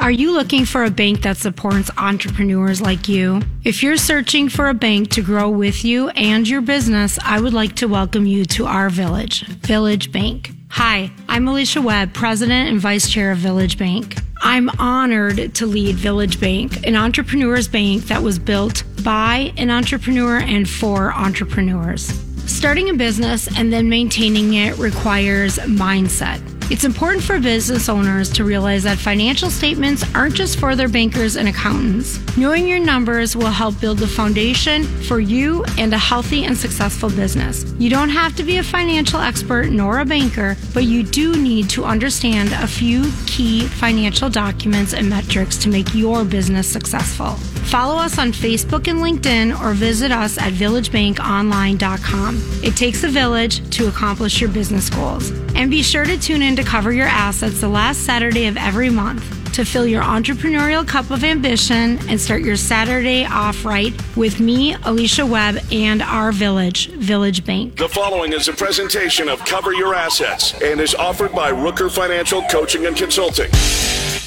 Are you looking for a bank that supports entrepreneurs like you? If you're searching for a bank to grow with you and your business, I would like to welcome you to our village, Village Bank. Hi, I'm Alicia Webb, President and Vice Chair of Village Bank. I'm honored to lead Village Bank, an entrepreneur's bank that was built by an entrepreneur and for entrepreneurs. Starting a business and then maintaining it requires mindset. It's important for business owners to realize that financial statements aren't just for their bankers and accountants. Knowing your numbers will help build the foundation for you and a healthy and successful business. You don't have to be a financial expert nor a banker, but you do need to understand a few key financial documents and metrics to make your business successful. Follow us on Facebook and LinkedIn or visit us at villagebankonline.com. It takes a village to accomplish your business goals. And be sure to tune in to cover your assets the last Saturday of every month to fill your entrepreneurial cup of ambition and start your Saturday off right with me, Alicia Webb, and our village, Village Bank. The following is a presentation of Cover Your Assets and is offered by Rooker Financial Coaching and Consulting.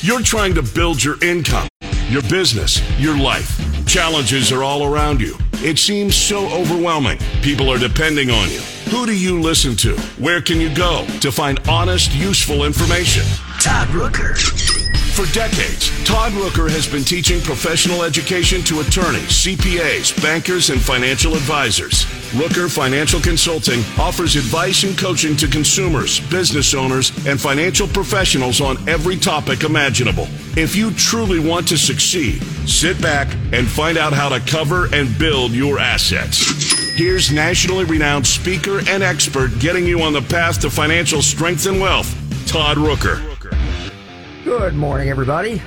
You're trying to build your income, your business, your life. Challenges are all around you. It seems so overwhelming. People are depending on you. Who do you listen to? Where can you go to find honest, useful information? Todd Rooker. For decades, Todd Rooker has been teaching professional education to attorneys, CPAs, bankers, and financial advisors. Rooker Financial Consulting offers advice and coaching to consumers, business owners, and financial professionals on every topic imaginable. If you truly want to succeed, sit back and find out how to cover and build your assets. Here's nationally renowned speaker and expert getting you on the path to financial strength and wealth, Todd Rooker. Good morning, everybody.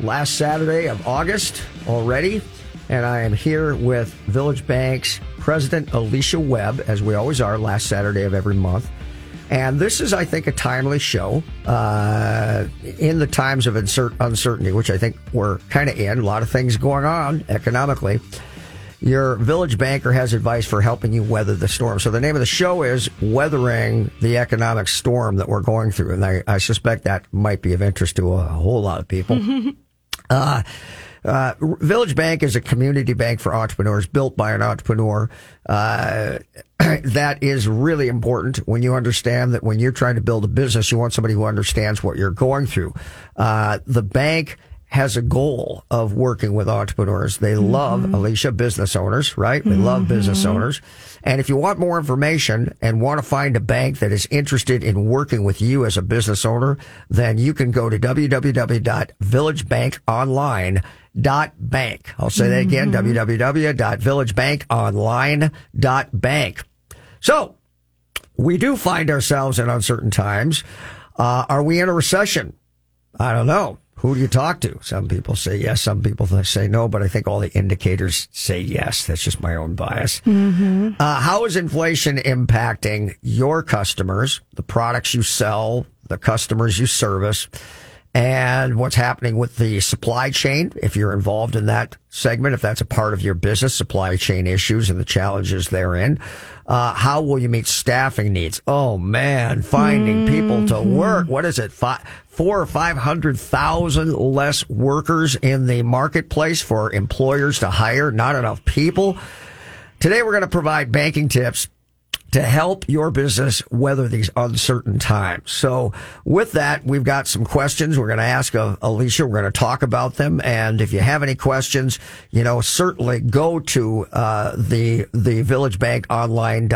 Last Saturday of August already, and I am here with Village Bank's President Alicia Webb, as we always are, last Saturday of every month. And this is, I think, a timely show uh, in the times of uncertainty, which I think we're kind of in. A lot of things going on economically. Your village banker has advice for helping you weather the storm. So the name of the show is Weathering the Economic Storm that we're going through. And I, I suspect that might be of interest to a whole lot of people. uh, uh, Village Bank is a community bank for entrepreneurs built by an entrepreneur. Uh, that is really important when you understand that when you're trying to build a business, you want somebody who understands what you're going through. Uh, the bank has a goal of working with entrepreneurs. They love mm-hmm. Alicia business owners, right? We love mm-hmm. business owners. And if you want more information and want to find a bank that is interested in working with you as a business owner, then you can go to www.villagebankonline.bank. I'll say that again, mm-hmm. www.villagebankonline.bank. So we do find ourselves in uncertain times. Uh, are we in a recession? I don't know. Who do you talk to? Some people say yes, some people say no, but I think all the indicators say yes. That's just my own bias. Uh, how is inflation impacting your customers, the products you sell, the customers you service, and what's happening with the supply chain? If you're involved in that segment, if that's a part of your business, supply chain issues and the challenges therein. Uh, how will you meet staffing needs? Oh man, finding people to work. What is it? Five, four or five hundred thousand less workers in the marketplace for employers to hire. Not enough people. Today we're going to provide banking tips to help your business weather these uncertain times. So with that, we've got some questions we're going to ask of Alicia. We're going to talk about them. And if you have any questions, you know, certainly go to, uh, the, the Village Bank online.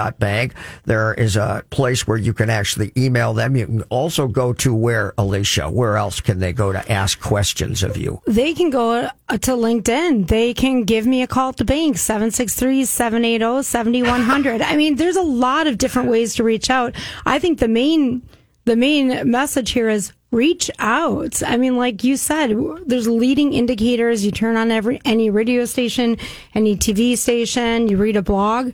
There is a place where you can actually email them. You can also go to where, Alicia, where else can they go to ask questions of you? They can go uh, to LinkedIn. They can give me a call at the bank, 763 780 7100. I mean, there's a lot of different ways to reach out. I think the main, the main message here is reach out. I mean, like you said, there's leading indicators. You turn on every, any radio station, any TV station, you read a blog.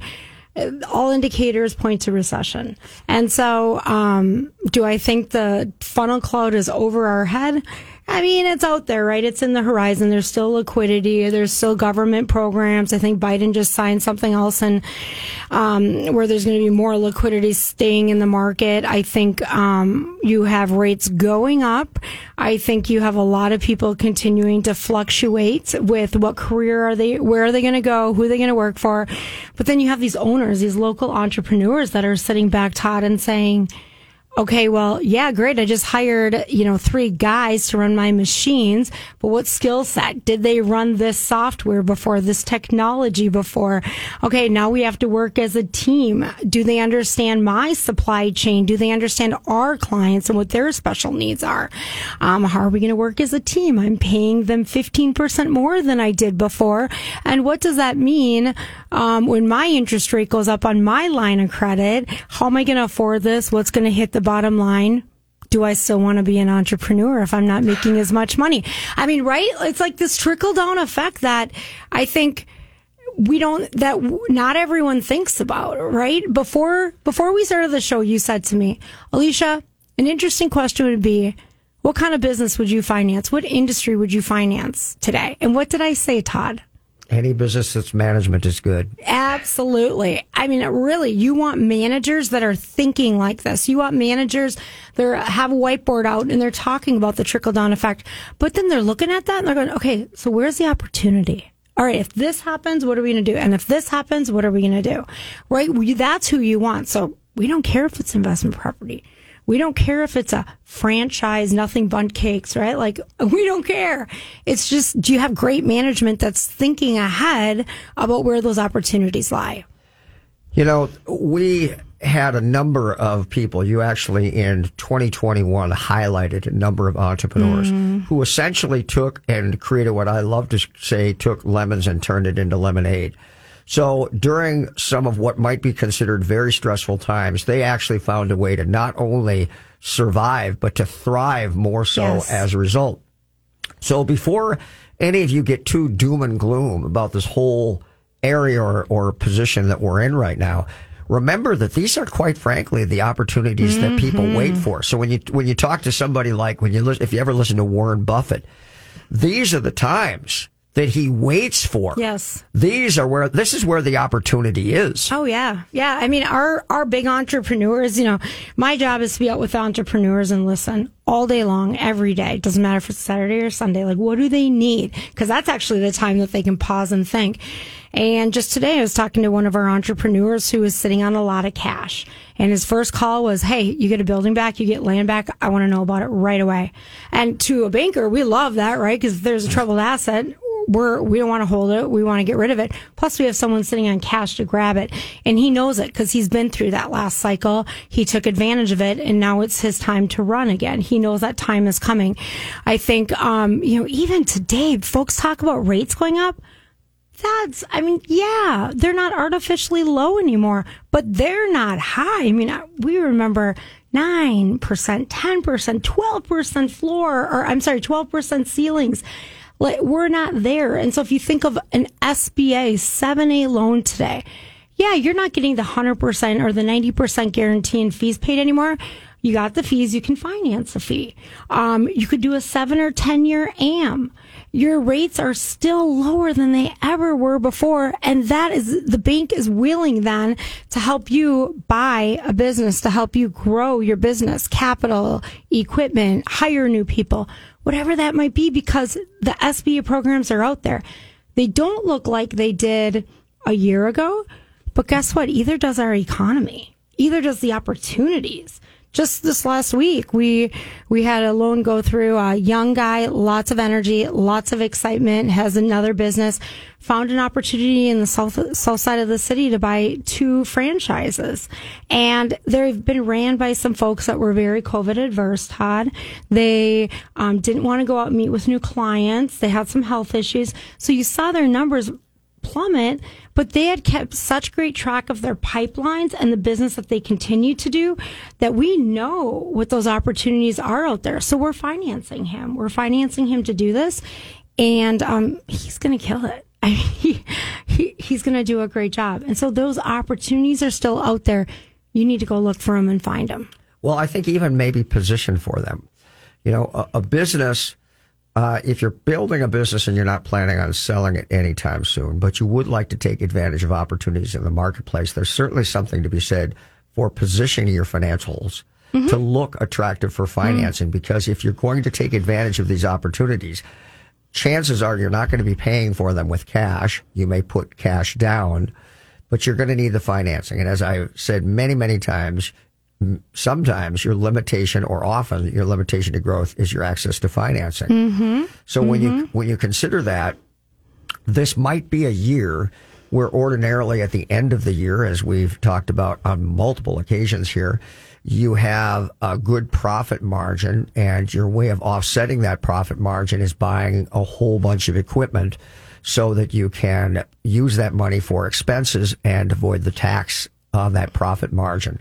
All indicators point to recession. And so, um, do I think the funnel cloud is over our head? I mean, it's out there, right? It's in the horizon. There's still liquidity. There's still government programs. I think Biden just signed something else, and um, where there's going to be more liquidity staying in the market. I think um, you have rates going up. I think you have a lot of people continuing to fluctuate with what career are they, where are they going to go, who are they going to work for. But then you have these owners, these local entrepreneurs that are sitting back, Todd, and saying Okay, well, yeah, great. I just hired, you know, three guys to run my machines, but what skill set? Did they run this software before, this technology before? Okay, now we have to work as a team. Do they understand my supply chain? Do they understand our clients and what their special needs are? Um, how are we going to work as a team? I'm paying them 15% more than I did before. And what does that mean um, when my interest rate goes up on my line of credit? How am I going to afford this? What's going to hit the bottom line, do I still want to be an entrepreneur if I'm not making as much money? I mean, right? It's like this trickle down effect that I think we don't that not everyone thinks about, right? Before before we started the show, you said to me, Alicia, an interesting question would be, what kind of business would you finance? What industry would you finance today? And what did I say, Todd? Any business that's management is good. Absolutely. I mean, really, you want managers that are thinking like this. You want managers that have a whiteboard out and they're talking about the trickle down effect, but then they're looking at that and they're going, okay, so where's the opportunity? All right, if this happens, what are we going to do? And if this happens, what are we going to do? Right? That's who you want. So we don't care if it's investment property. We don't care if it's a franchise, nothing Bundt cakes, right? Like, we don't care. It's just, do you have great management that's thinking ahead about where those opportunities lie? You know, we had a number of people, you actually in 2021 highlighted a number of entrepreneurs mm. who essentially took and created what I love to say took lemons and turned it into lemonade. So during some of what might be considered very stressful times, they actually found a way to not only survive, but to thrive more so yes. as a result. So before any of you get too doom and gloom about this whole area or, or position that we're in right now, remember that these are quite frankly the opportunities mm-hmm. that people wait mm-hmm. for. So when you when you talk to somebody like when you if you ever listen to Warren Buffett, these are the times that he waits for. Yes. These are where this is where the opportunity is. Oh yeah. Yeah. I mean our our big entrepreneurs, you know, my job is to be out with entrepreneurs and listen all day long, every day. It doesn't matter if it's Saturday or Sunday. Like what do they need? Because that's actually the time that they can pause and think. And just today I was talking to one of our entrepreneurs who is sitting on a lot of cash. And his first call was, Hey, you get a building back, you get land back. I want to know about it right away. And to a banker, we love that, right? Because if there's a troubled asset, we're we don't want to hold it. We want to get rid of it. Plus, we have someone sitting on cash to grab it, and he knows it because he's been through that last cycle. He took advantage of it, and now it's his time to run again. He knows that time is coming. I think, um, you know, even today, folks talk about rates going up. That's, I mean, yeah, they're not artificially low anymore, but they're not high. I mean, we remember 9%, 10%, 12% floor, or I'm sorry, 12% ceilings. Like we're not there. And so if you think of an SBA 7A loan today, yeah, you're not getting the 100% or the 90% guarantee and fees paid anymore. You got the fees, you can finance a fee. Um, you could do a seven or 10 year AM. Your rates are still lower than they ever were before. And that is, the bank is willing then to help you buy a business, to help you grow your business, capital, equipment, hire new people whatever that might be, because the SBA programs are out there. They don't look like they did a year ago, but guess what? Either does our economy, either does the opportunities just this last week, we we had a loan go through. A young guy, lots of energy, lots of excitement, has another business. Found an opportunity in the south south side of the city to buy two franchises, and they've been ran by some folks that were very COVID adverse. Todd, they um, didn't want to go out and meet with new clients. They had some health issues, so you saw their numbers plummet, but they had kept such great track of their pipelines and the business that they continue to do that we know what those opportunities are out there. So we're financing him. We're financing him to do this, and um, he's going to kill it. I mean, he, he he's going to do a great job. And so those opportunities are still out there. You need to go look for them and find them. Well, I think even maybe position for them. You know, a, a business uh, if you're building a business and you're not planning on selling it anytime soon, but you would like to take advantage of opportunities in the marketplace, there's certainly something to be said for positioning your financials mm-hmm. to look attractive for financing. Mm-hmm. Because if you're going to take advantage of these opportunities, chances are you're not going to be paying for them with cash. You may put cash down, but you're going to need the financing. And as I've said many, many times, sometimes your limitation or often your limitation to growth is your access to financing. Mm-hmm. So mm-hmm. when you mm-hmm. when you consider that this might be a year where ordinarily at the end of the year as we've talked about on multiple occasions here you have a good profit margin and your way of offsetting that profit margin is buying a whole bunch of equipment so that you can use that money for expenses and avoid the tax on that profit margin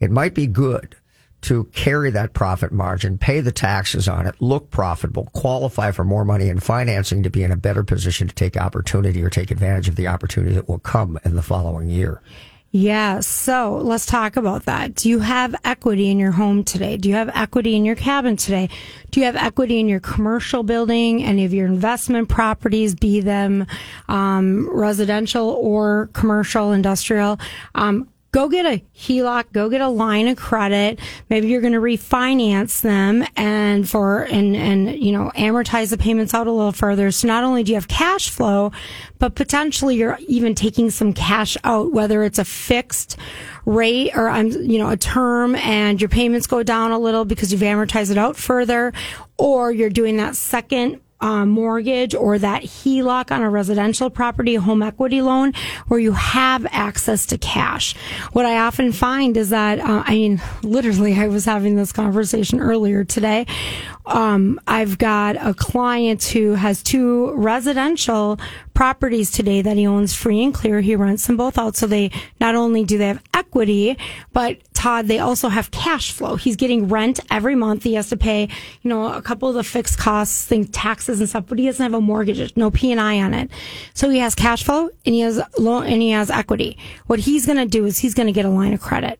it might be good to carry that profit margin, pay the taxes on it, look profitable, qualify for more money in financing to be in a better position to take opportunity or take advantage of the opportunity that will come in the following year. Yeah. So let's talk about that. Do you have equity in your home today? Do you have equity in your cabin today? Do you have equity in your commercial building? Any of your investment properties, be them um, residential or commercial, industrial? Um, go get a HELOC, go get a line of credit. Maybe you're going to refinance them and for, and, and, you know, amortize the payments out a little further. So not only do you have cash flow, but potentially you're even taking some cash out, whether it's a fixed rate or I'm, um, you know, a term and your payments go down a little because you've amortized it out further, or you're doing that second uh, mortgage or that HELOC on a residential property, home equity loan, where you have access to cash. What I often find is that, uh, I mean, literally, I was having this conversation earlier today. Um, I've got a client who has two residential properties today that he owns free and clear. He rents them both out. So they not only do they have equity, but They also have cash flow. He's getting rent every month. He has to pay, you know, a couple of the fixed costs, things, taxes and stuff, but he doesn't have a mortgage, no P and I on it. So he has cash flow and he has loan and he has equity. What he's going to do is he's going to get a line of credit.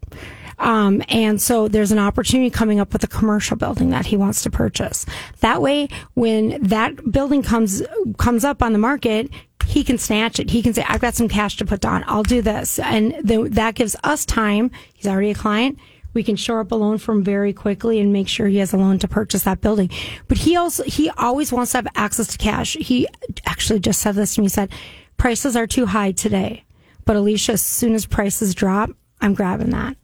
Um, and so there's an opportunity coming up with a commercial building that he wants to purchase. That way, when that building comes comes up on the market, he can snatch it. He can say, I've got some cash to put down. I'll do this. And that gives us time. He's already a client. We can shore up a loan for him very quickly and make sure he has a loan to purchase that building. But he also, he always wants to have access to cash. He actually just said this to me. Said, prices are too high today. But Alicia, as soon as prices drop, I'm grabbing that.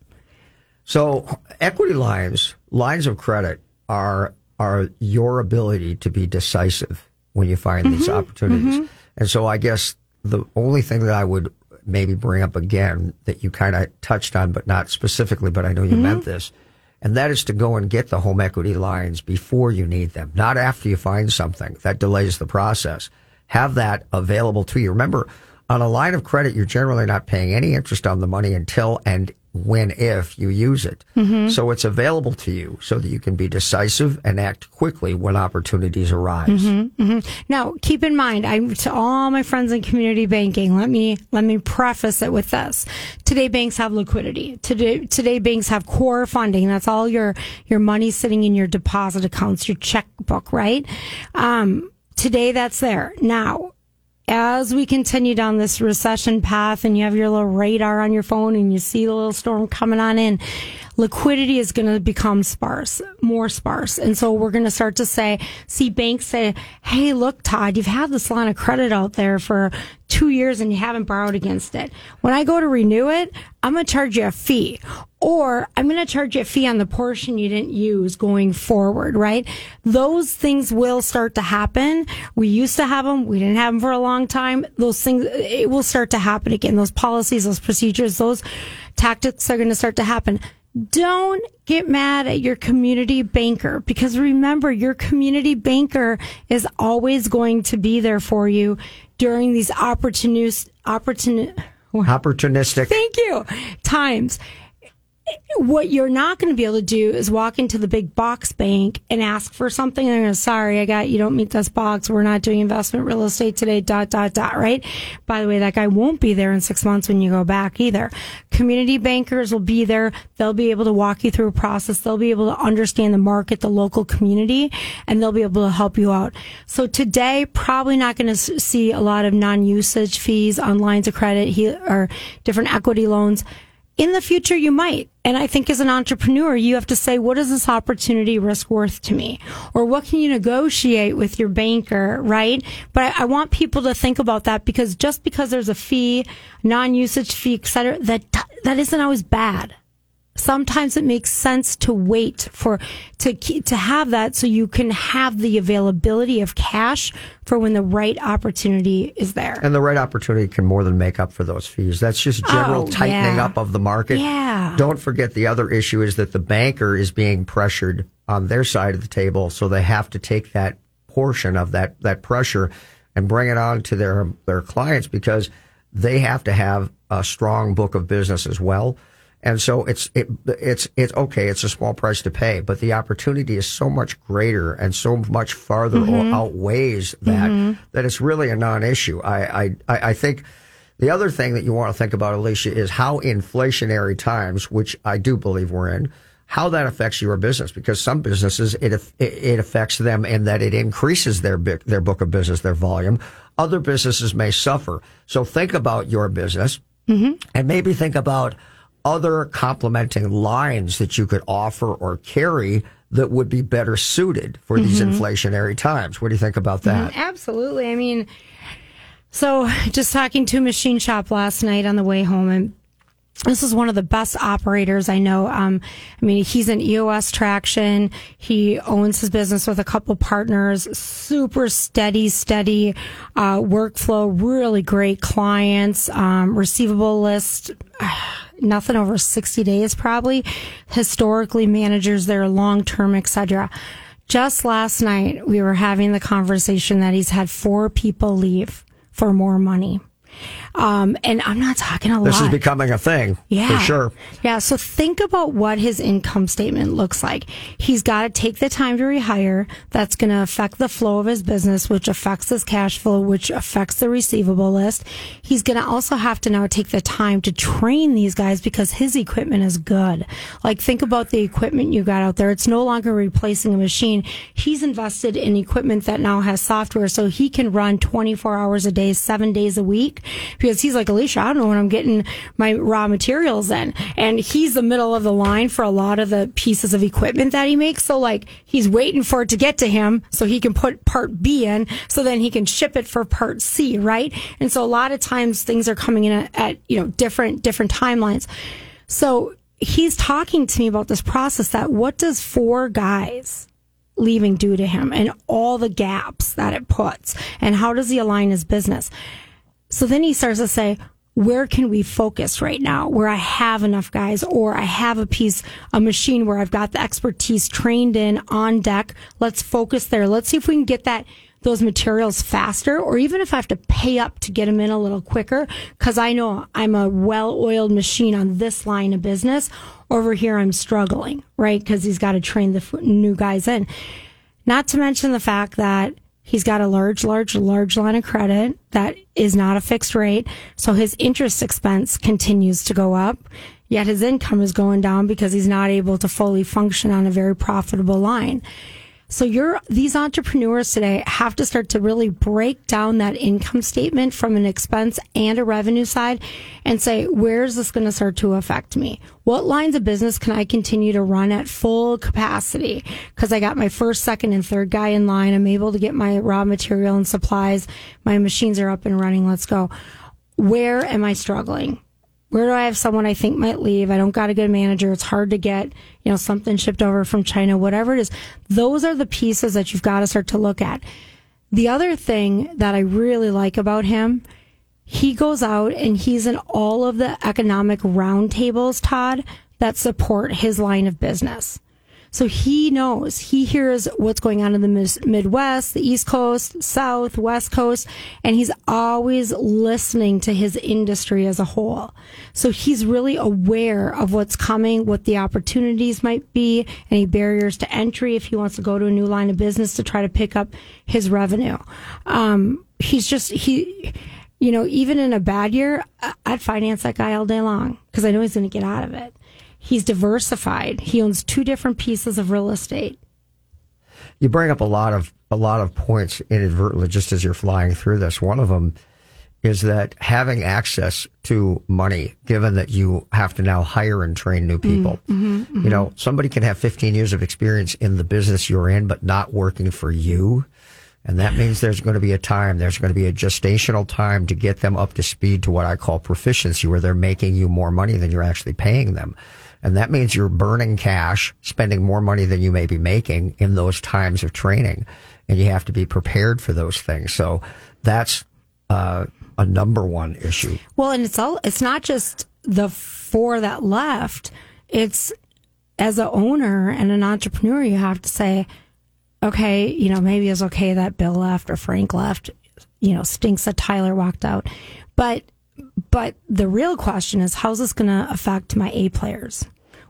So equity lines, lines of credit are, are your ability to be decisive when you find mm-hmm. these opportunities. Mm-hmm and so I guess the only thing that I would maybe bring up again that you kind of touched on, but not specifically, but I know you mm-hmm. meant this, and that is to go and get the home equity lines before you need them, not after you find something that delays the process. Have that available to you. Remember, on a line of credit, you're generally not paying any interest on the money until and when if you use it. Mm-hmm. So it's available to you so that you can be decisive and act quickly when opportunities arise. Mm-hmm, mm-hmm. Now, keep in mind, I to all my friends in community banking, let me let me preface it with this. Today banks have liquidity. Today today banks have core funding. That's all your your money sitting in your deposit accounts, your checkbook, right? Um, today that's there. Now, as we continue down this recession path and you have your little radar on your phone and you see the little storm coming on in, liquidity is going to become sparse, more sparse. And so we're going to start to say, see banks say, Hey, look, Todd, you've had this line of credit out there for two years and you haven't borrowed against it. When I go to renew it, I'm going to charge you a fee or I'm going to charge you a fee on the portion you didn't use going forward, right? Those things will start to happen. We used to have them. We didn't have them for a long time. Those things, it will start to happen again. Those policies, those procedures, those tactics are going to start to happen don't get mad at your community banker because remember your community banker is always going to be there for you during these opportunist opportun opportunistic thank you times what you're not going to be able to do is walk into the big box bank and ask for something. And to, sorry, I got, you don't meet this box. We're not doing investment real estate today, dot, dot, dot, right? By the way, that guy won't be there in six months when you go back either. Community bankers will be there. They'll be able to walk you through a process. They'll be able to understand the market, the local community, and they'll be able to help you out. So today, probably not going to see a lot of non-usage fees on lines of credit or different equity loans in the future you might. And I think as an entrepreneur, you have to say, what is this opportunity risk worth to me? Or what can you negotiate with your banker, right? But I, I want people to think about that because just because there's a fee, non-usage fee, et cetera, that, that isn't always bad sometimes it makes sense to wait for to to have that so you can have the availability of cash for when the right opportunity is there. And the right opportunity can more than make up for those fees. That's just oh, general oh, tightening yeah. up of the market. Yeah. Don't forget the other issue is that the banker is being pressured on their side of the table, so they have to take that portion of that that pressure and bring it on to their their clients because they have to have a strong book of business as well. And so it's it, it's it's okay. It's a small price to pay, but the opportunity is so much greater and so much farther mm-hmm. outweighs that mm-hmm. that it's really a non-issue. I, I I think the other thing that you want to think about, Alicia, is how inflationary times, which I do believe we're in, how that affects your business. Because some businesses it it affects them in that it increases their their book of business, their volume. Other businesses may suffer. So think about your business mm-hmm. and maybe think about other complementing lines that you could offer or carry that would be better suited for mm-hmm. these inflationary times. What do you think about that? Mm, absolutely. I mean, so just talking to a machine shop last night on the way home and this is one of the best operators I know. Um, I mean, he's an EOS traction. He owns his business with a couple partners. Super steady, steady uh, workflow. Really great clients. Um, receivable list. nothing over 60 days probably. Historically, managers there long term, etc. Just last night, we were having the conversation that he's had four people leave for more money. Um, and I'm not talking a this lot. This is becoming a thing. Yeah. For sure. Yeah. So think about what his income statement looks like. He's got to take the time to rehire. That's going to affect the flow of his business, which affects his cash flow, which affects the receivable list. He's going to also have to now take the time to train these guys because his equipment is good. Like think about the equipment you got out there. It's no longer replacing a machine. He's invested in equipment that now has software so he can run 24 hours a day, seven days a week because he's like, Alicia, I don't know when I'm getting my raw materials in. And he's the middle of the line for a lot of the pieces of equipment that he makes. So like he's waiting for it to get to him so he can put part B in so then he can ship it for part C, right? And so a lot of times things are coming in at, at you know, different, different timelines. So he's talking to me about this process that what does four guys leaving do to him and all the gaps that it puts and how does he align his business so then he starts to say, where can we focus right now where I have enough guys or I have a piece, a machine where I've got the expertise trained in on deck. Let's focus there. Let's see if we can get that, those materials faster or even if I have to pay up to get them in a little quicker because I know I'm a well oiled machine on this line of business. Over here, I'm struggling, right? Because he's got to train the new guys in. Not to mention the fact that He's got a large, large, large line of credit that is not a fixed rate. So his interest expense continues to go up, yet his income is going down because he's not able to fully function on a very profitable line. So you're, these entrepreneurs today have to start to really break down that income statement from an expense and a revenue side and say, where is this going to start to affect me? What lines of business can I continue to run at full capacity? Cause I got my first, second and third guy in line. I'm able to get my raw material and supplies. My machines are up and running. Let's go. Where am I struggling? Where do I have someone I think might leave? I don't got a good manager. It's hard to get, you know, something shipped over from China, whatever it is. Those are the pieces that you've got to start to look at. The other thing that I really like about him, he goes out and he's in all of the economic roundtables, Todd, that support his line of business. So he knows, he hears what's going on in the Midwest, the East Coast, South, West Coast, and he's always listening to his industry as a whole. So he's really aware of what's coming, what the opportunities might be, any barriers to entry if he wants to go to a new line of business to try to pick up his revenue. Um, he's just, he, you know, even in a bad year, I'd finance that guy all day long because I know he's going to get out of it. He's diversified. He owns two different pieces of real estate. You bring up a lot of a lot of points inadvertently just as you're flying through this. One of them is that having access to money, given that you have to now hire and train new people. Mm-hmm, mm-hmm. You know, somebody can have 15 years of experience in the business you're in, but not working for you. And that means there's going to be a time, there's going to be a gestational time to get them up to speed to what I call proficiency, where they're making you more money than you're actually paying them. And that means you're burning cash, spending more money than you may be making in those times of training. And you have to be prepared for those things. So that's uh, a number one issue. Well, and it's all, it's not just the four that left. It's as an owner and an entrepreneur, you have to say, okay, you know, maybe it's okay that Bill left or Frank left. You know, stinks that Tyler walked out. But but the real question is how's this going to affect my A players?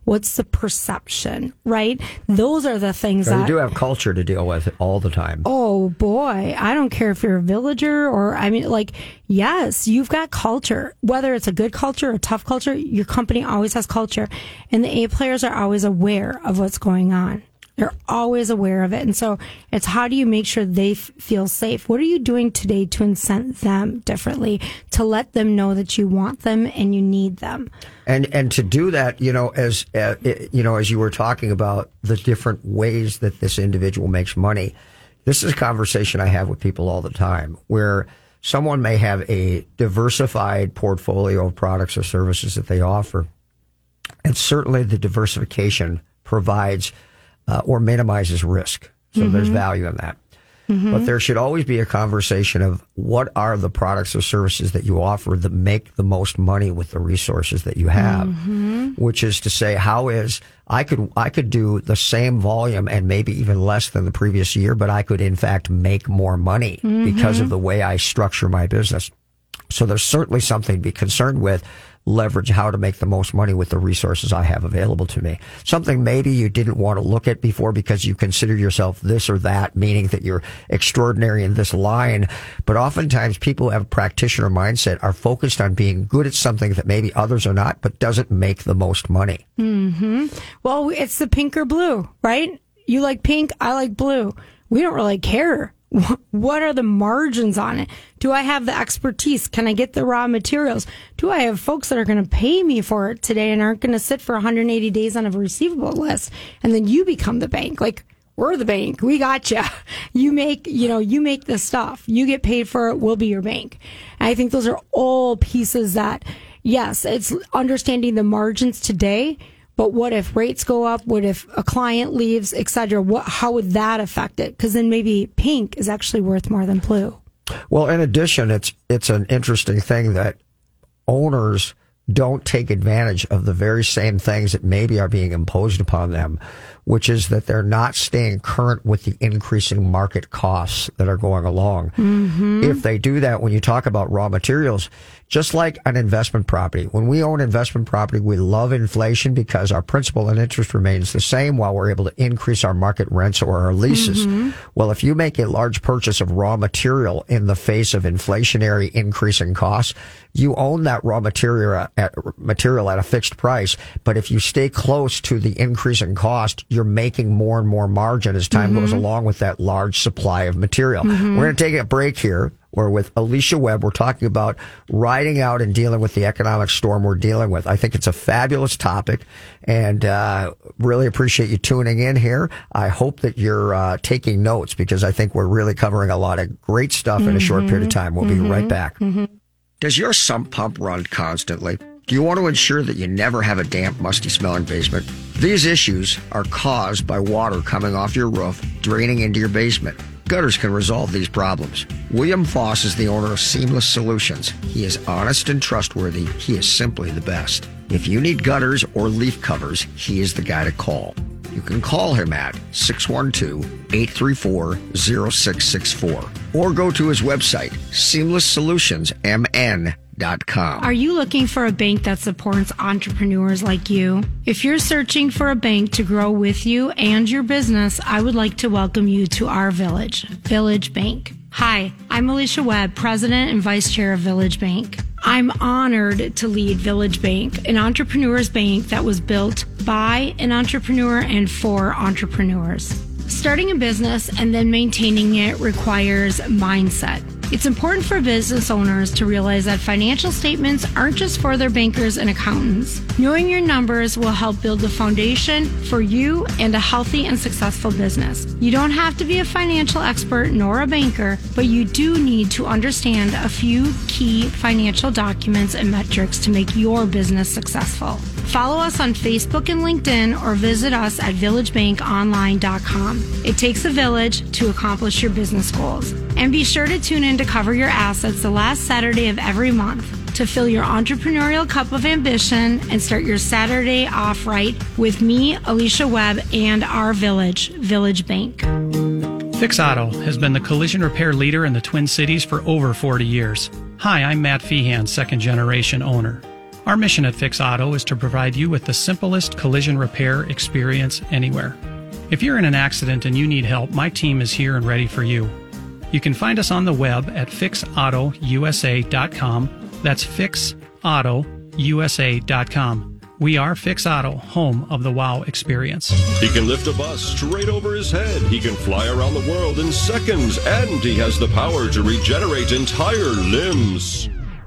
What's the perception, right? Those are the things so that. You do have culture to deal with all the time. Oh boy. I don't care if you're a villager or, I mean, like, yes, you've got culture. Whether it's a good culture or a tough culture, your company always has culture. And the A players are always aware of what's going on. They're always aware of it. And so it's how do you make sure they f- feel safe? What are you doing today to incent them differently, to let them know that you want them and you need them? And and to do that, you know, as uh, you know, as you were talking about the different ways that this individual makes money, this is a conversation I have with people all the time where someone may have a diversified portfolio of products or services that they offer. And certainly the diversification provides uh, or minimizes risk. So mm-hmm. there's value in that. Mm-hmm. But there should always be a conversation of what are the products or services that you offer that make the most money with the resources that you have, mm-hmm. which is to say, how is I could I could do the same volume and maybe even less than the previous year, but I could in fact make more money because of mm-hmm. the way I structure my business. So there's certainly something to be concerned with leverage how to make the most money with the resources I have available to me. Something maybe you didn't want to look at before because you consider yourself this or that, meaning that you're extraordinary in this line. But oftentimes people who have a practitioner mindset are focused on being good at something that maybe others are not, but doesn't make the most money. Mm-hmm. Well, it's the pink or blue, right? You like pink, I like blue. We don't really care what are the margins on it? Do I have the expertise? Can I get the raw materials? Do I have folks that are going to pay me for it today and aren't going to sit for 180 days on a receivable list? And then you become the bank. Like, we're the bank. We got you. You make, you know, you make the stuff. You get paid for it. We'll be your bank. And I think those are all pieces that, yes, it's understanding the margins today but what if rates go up? What if a client leaves, etc.? What, how would that affect it? Because then maybe pink is actually worth more than blue. Well, in addition, it's it's an interesting thing that owners don't take advantage of the very same things that maybe are being imposed upon them, which is that they're not staying current with the increasing market costs that are going along. Mm-hmm. If they do that, when you talk about raw materials, just like an investment property. When we own investment property, we love inflation because our principal and interest remains the same while we're able to increase our market rents or our leases. Mm-hmm. Well, if you make a large purchase of raw material in the face of inflationary increasing costs, you own that raw material at, material at a fixed price. But if you stay close to the increase in cost, you're making more and more margin as time mm-hmm. goes along with that large supply of material. Mm-hmm. We're going to take a break here or with Alicia Webb. We're talking about riding out and dealing with the economic storm we're dealing with. I think it's a fabulous topic and uh, really appreciate you tuning in here. I hope that you're uh, taking notes because I think we're really covering a lot of great stuff mm-hmm. in a short period of mm-hmm. time. We'll mm-hmm. be right back. Mm-hmm. Does your sump pump run constantly? Do you want to ensure that you never have a damp, musty smelling basement? These issues are caused by water coming off your roof, draining into your basement. Gutters can resolve these problems. William Foss is the owner of Seamless Solutions. He is honest and trustworthy. He is simply the best. If you need gutters or leaf covers, he is the guy to call. you can call him at 612 834 0664 or go to his website, seamlessolutionsmn.com. Are you looking for a bank that supports entrepreneurs like you? If you're searching for a bank to grow with you and your business, I would like to welcome you to our village, Village Bank. Hi, I'm Alicia Webb, President and Vice Chair of Village Bank. I'm honored to lead Village Bank, an entrepreneur's bank that was built by an entrepreneur and for entrepreneurs. Starting a business and then maintaining it requires mindset. It's important for business owners to realize that financial statements aren't just for their bankers and accountants. Knowing your numbers will help build the foundation for you and a healthy and successful business. You don't have to be a financial expert nor a banker, but you do need to understand a few key financial documents and metrics to make your business successful. Follow us on Facebook and LinkedIn or visit us at villagebankonline.com. It takes a village to accomplish your business goals. And be sure to tune in to cover your assets the last Saturday of every month to fill your entrepreneurial cup of ambition and start your Saturday off right with me, Alicia Webb, and our village, Village Bank. Fix Auto has been the collision repair leader in the Twin Cities for over 40 years. Hi, I'm Matt Feehan, second generation owner. Our mission at Fix Auto is to provide you with the simplest collision repair experience anywhere. If you're in an accident and you need help, my team is here and ready for you. You can find us on the web at fixautousa.com. That's fixautousa.com. We are Fix Auto, home of the wow experience. He can lift a bus straight over his head. He can fly around the world in seconds, and he has the power to regenerate entire limbs.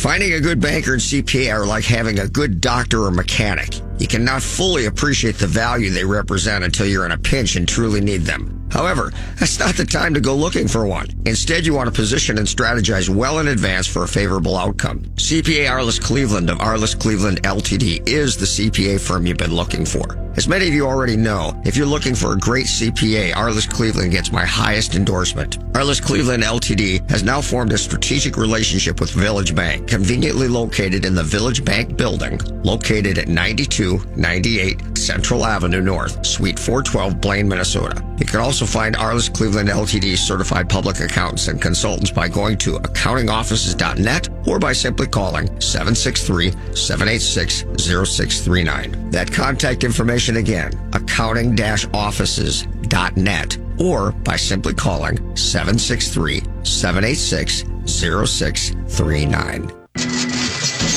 Finding a good banker and CPA are like having a good doctor or mechanic. You cannot fully appreciate the value they represent until you're in a pinch and truly need them. However, that's not the time to go looking for one. Instead, you want to position and strategize well in advance for a favorable outcome. CPA Arliss Cleveland of Arliss Cleveland LTD is the CPA firm you've been looking for. As many of you already know, if you're looking for a great CPA, Arliss Cleveland gets my highest endorsement. Arliss Cleveland LTD has now formed a strategic relationship with Village Bank, conveniently located in the Village Bank building, located at 9298 Central Avenue North, Suite 412, Blaine, Minnesota. You can also find Arliss Cleveland LTD certified public accountants and consultants by going to accountingoffices.net or by simply calling 763-786-0639. That contact information again, accounting-offices.net or by simply calling 763-786-0639.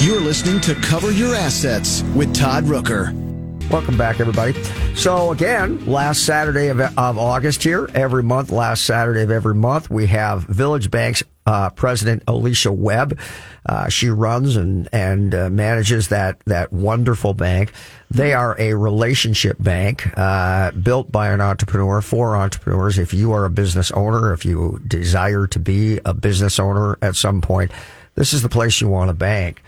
You're listening to Cover Your Assets with Todd Rooker. Welcome back, everybody. So, again, last Saturday of, of August here, every month, last Saturday of every month, we have Village Bank's uh, president, Alicia Webb. Uh, she runs and, and uh, manages that, that wonderful bank. They are a relationship bank uh, built by an entrepreneur for entrepreneurs. If you are a business owner, if you desire to be a business owner at some point, this is the place you want to bank.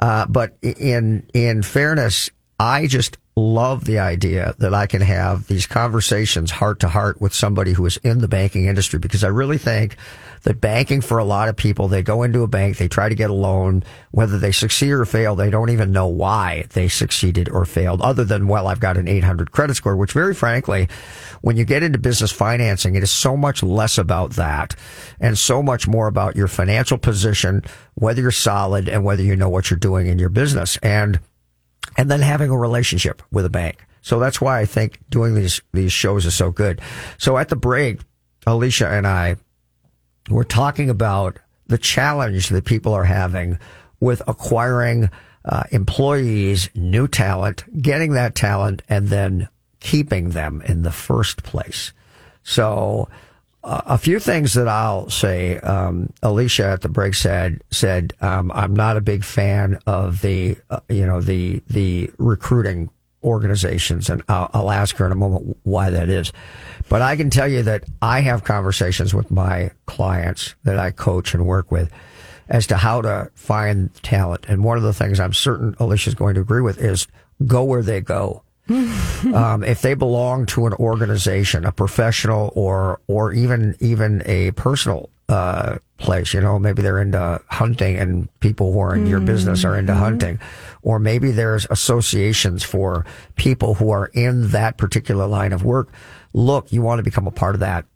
Uh, but in in fairness, I just love the idea that I can have these conversations heart to heart with somebody who is in the banking industry because I really think that banking for a lot of people, they go into a bank, they try to get a loan, whether they succeed or fail, they don't even know why they succeeded or failed other than, well, I've got an 800 credit score, which very frankly, when you get into business financing, it is so much less about that and so much more about your financial position, whether you're solid and whether you know what you're doing in your business. And and then having a relationship with a bank. So that's why I think doing these, these shows is so good. So at the break, Alicia and I were talking about the challenge that people are having with acquiring uh, employees, new talent, getting that talent, and then keeping them in the first place. So a few things that I'll say. Um, Alicia at the break said said um, I'm not a big fan of the uh, you know the the recruiting organizations, and I'll, I'll, ask her in a moment why that is. But I can tell you that I have conversations with my clients that I coach and work with, as to how to find talent. And one of the things I'm certain Alicia's going to agree with is go where they go. um, if they belong to an organization, a professional or or even even a personal uh, place, you know, maybe they're into hunting and people who are in your business are into hunting, or maybe there's associations for people who are in that particular line of work. Look, you want to become a part of that.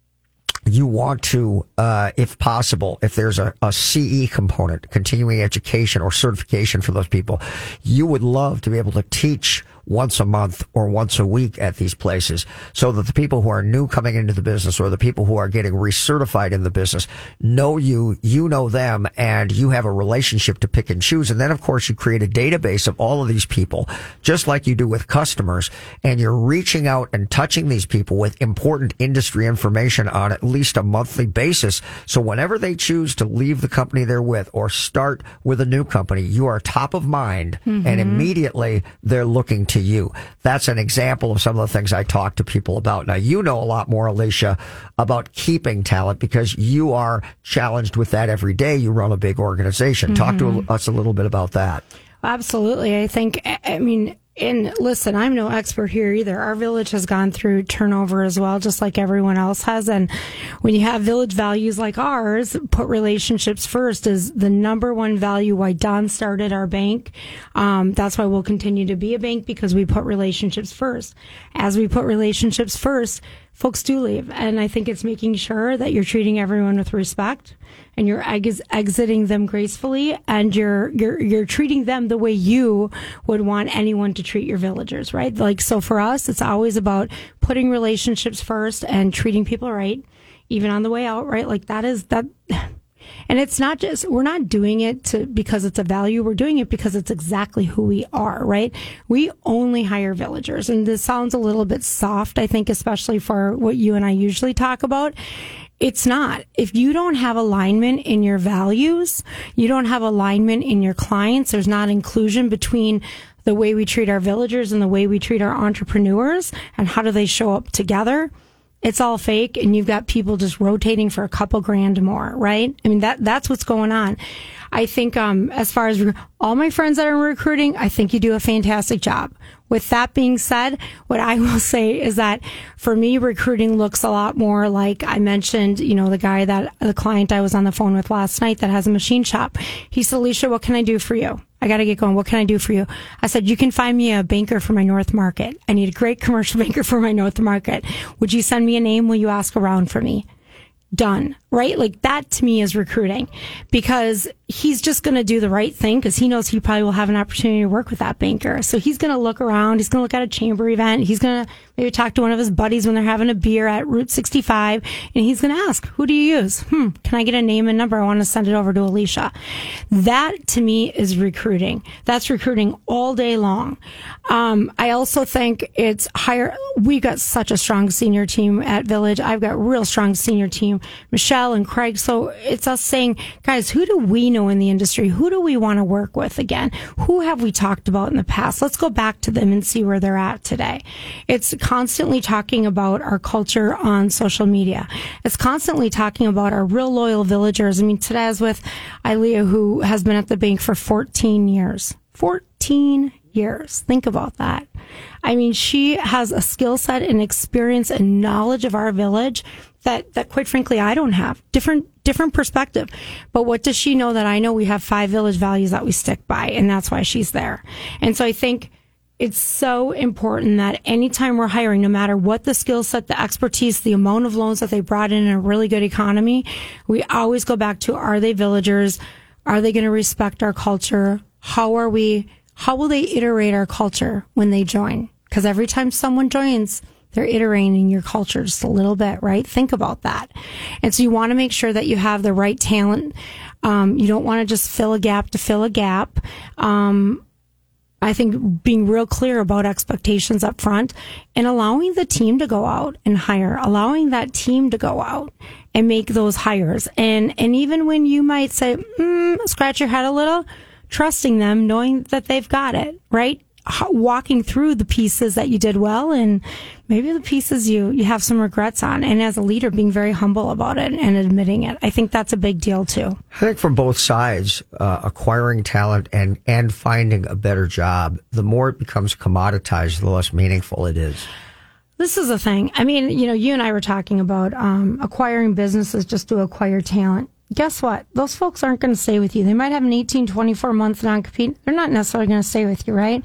You want to, uh, if possible, if there's a, a CE component, continuing education or certification for those people, you would love to be able to teach once a month or once a week at these places so that the people who are new coming into the business or the people who are getting recertified in the business know you, you know them, and you have a relationship to pick and choose. And then, of course, you create a database of all of these people, just like you do with customers, and you're reaching out and touching these people with important industry information on at least a monthly basis. So whenever they choose to leave the company they're with or start with a new company, you are top of mind and mm-hmm. immediately they're looking to you. That's an example of some of the things I talk to people about. Now, you know a lot more, Alicia, about keeping talent because you are challenged with that every day. You run a big organization. Talk to mm-hmm. us a little bit about that. Absolutely. I think, I I mean, and listen, I'm no expert here either. Our village has gone through turnover as well, just like everyone else has. And when you have village values like ours, put relationships first is the number one value why Don started our bank. Um, that's why we'll continue to be a bank because we put relationships first. As we put relationships first, folks do leave. And I think it's making sure that you're treating everyone with respect and you're ex- exiting them gracefully and you're, you're, you're treating them the way you would want anyone to treat your villagers, right? Like, so for us, it's always about putting relationships first and treating people right, even on the way out, right? Like that is that. And it's not just, we're not doing it to, because it's a value. We're doing it because it's exactly who we are, right? We only hire villagers. And this sounds a little bit soft, I think, especially for what you and I usually talk about. It's not. If you don't have alignment in your values, you don't have alignment in your clients, there's not inclusion between the way we treat our villagers and the way we treat our entrepreneurs and how do they show up together it's all fake and you've got people just rotating for a couple grand more, right? I mean, that, that's what's going on. I think, um, as far as all my friends that are recruiting, I think you do a fantastic job. With that being said, what I will say is that for me, recruiting looks a lot more like I mentioned, you know, the guy that, the client I was on the phone with last night that has a machine shop. He said, Alicia, what can I do for you? I got to get going. What can I do for you? I said, you can find me a banker for my North Market. I need a great commercial banker for my North Market. Would you send me a name? Will you ask around for me? Done. Right? Like that to me is recruiting because he's just going to do the right thing because he knows he probably will have an opportunity to work with that banker. So he's going to look around. He's going to look at a chamber event. He's going to maybe talk to one of his buddies when they're having a beer at Route 65 and he's going to ask, who do you use? Hmm. Can I get a name and number? I want to send it over to Alicia. That to me is recruiting. That's recruiting all day long. Um, I also think it's higher. We got such a strong senior team at Village. I've got real strong senior team, Michelle and Craig. So it's us saying, guys, who do we know in the industry? Who do we want to work with again? Who have we talked about in the past? Let's go back to them and see where they're at today. It's constantly talking about our culture on social media. It's constantly talking about our real loyal villagers. I mean, today I was with Ilea, who has been at the bank for 14 years. 14 years. Think about that. I mean, she has a skill set and experience and knowledge of our village that, that quite frankly, I don't have. Different, different perspective. But what does she know that I know? We have five village values that we stick by, and that's why she's there. And so I think it's so important that anytime we're hiring, no matter what the skill set, the expertise, the amount of loans that they brought in in a really good economy, we always go back to are they villagers? Are they going to respect our culture? How are we? How will they iterate our culture when they join? Because every time someone joins, they're iterating your culture just a little bit, right? Think about that. And so you want to make sure that you have the right talent. Um, you don't want to just fill a gap to fill a gap. Um, I think being real clear about expectations up front and allowing the team to go out and hire, allowing that team to go out and make those hires. And, and even when you might say, mm, scratch your head a little, trusting them, knowing that they've got it, right? walking through the pieces that you did well and maybe the pieces you, you have some regrets on. And as a leader, being very humble about it and admitting it. I think that's a big deal too. I think from both sides, uh, acquiring talent and, and finding a better job, the more it becomes commoditized, the less meaningful it is. This is a thing. I mean, you know, you and I were talking about um, acquiring businesses just to acquire talent. Guess what? Those folks aren't going to stay with you. They might have an 18, 24 month non compete. They're not necessarily going to stay with you, right?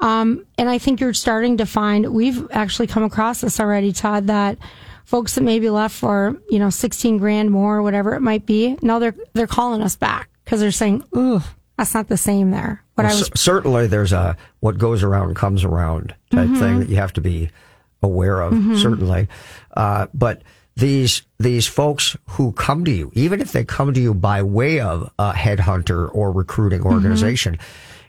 Um, and I think you're starting to find, we've actually come across this already, Todd, that folks that maybe left for, you know, 16 grand more, or whatever it might be, now they're, they're calling us back because they're saying, ooh, that's not the same there. What Well, I was, cer- certainly there's a what goes around comes around type Mm-hmm. thing that you have to be aware of, certainly. Uh, but these these folks who come to you, even if they come to you by way of a headhunter or recruiting Mm-hmm.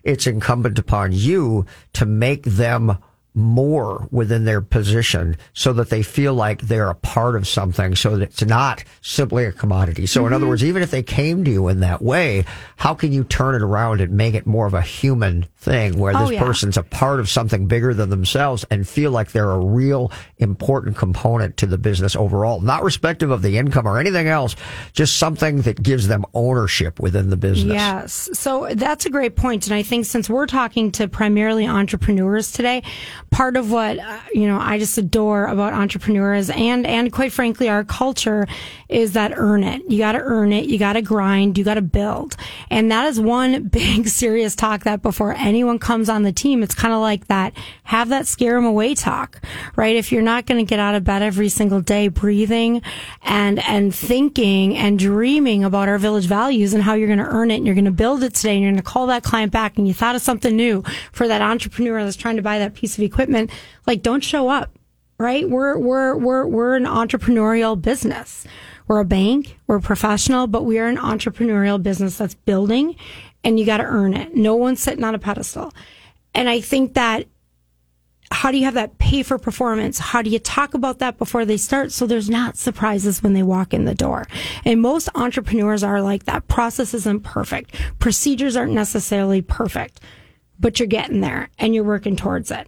It's incumbent upon you to make them more within their position so that they feel like they're a part of something so that it's not simply a commodity. So Mm-hmm. in other words, even if they came to you in that way, how can you turn it around and make it more of a human thing where Oh, this yeah. person's a part of something bigger than themselves and feel like they're a real important component to the business overall, not respective of the income or anything else, just something that gives them ownership within the business. Yes. So that's a great point. And I think since we're talking to primarily entrepreneurs today, part of what, uh, you know, I just adore about entrepreneurs and, and quite frankly, our culture is that earn it. You got to earn it. You got to grind. You got to build. And that is one big serious talk that before anyone comes on the team, it's kind of like that, have that scare them away talk, right? If you're not going to get out of bed every single day breathing and, and thinking and dreaming about our village values and how you're going to earn it and you're going to build it today and you're going to call that client back and you thought of something new for that entrepreneur that's trying to buy that piece of equipment, like don't show up, right? We're, we're, we're, we're an entrepreneurial business. We're a bank, we're professional, but we are an entrepreneurial business that's building and you got to earn it. No one's sitting on a pedestal. And I think that how do you have that pay for performance? How do you talk about that before they start so there's not surprises when they walk in the door? And most entrepreneurs are like that. Process isn't perfect. Procedures aren't necessarily perfect, but you're getting there and you're working towards it.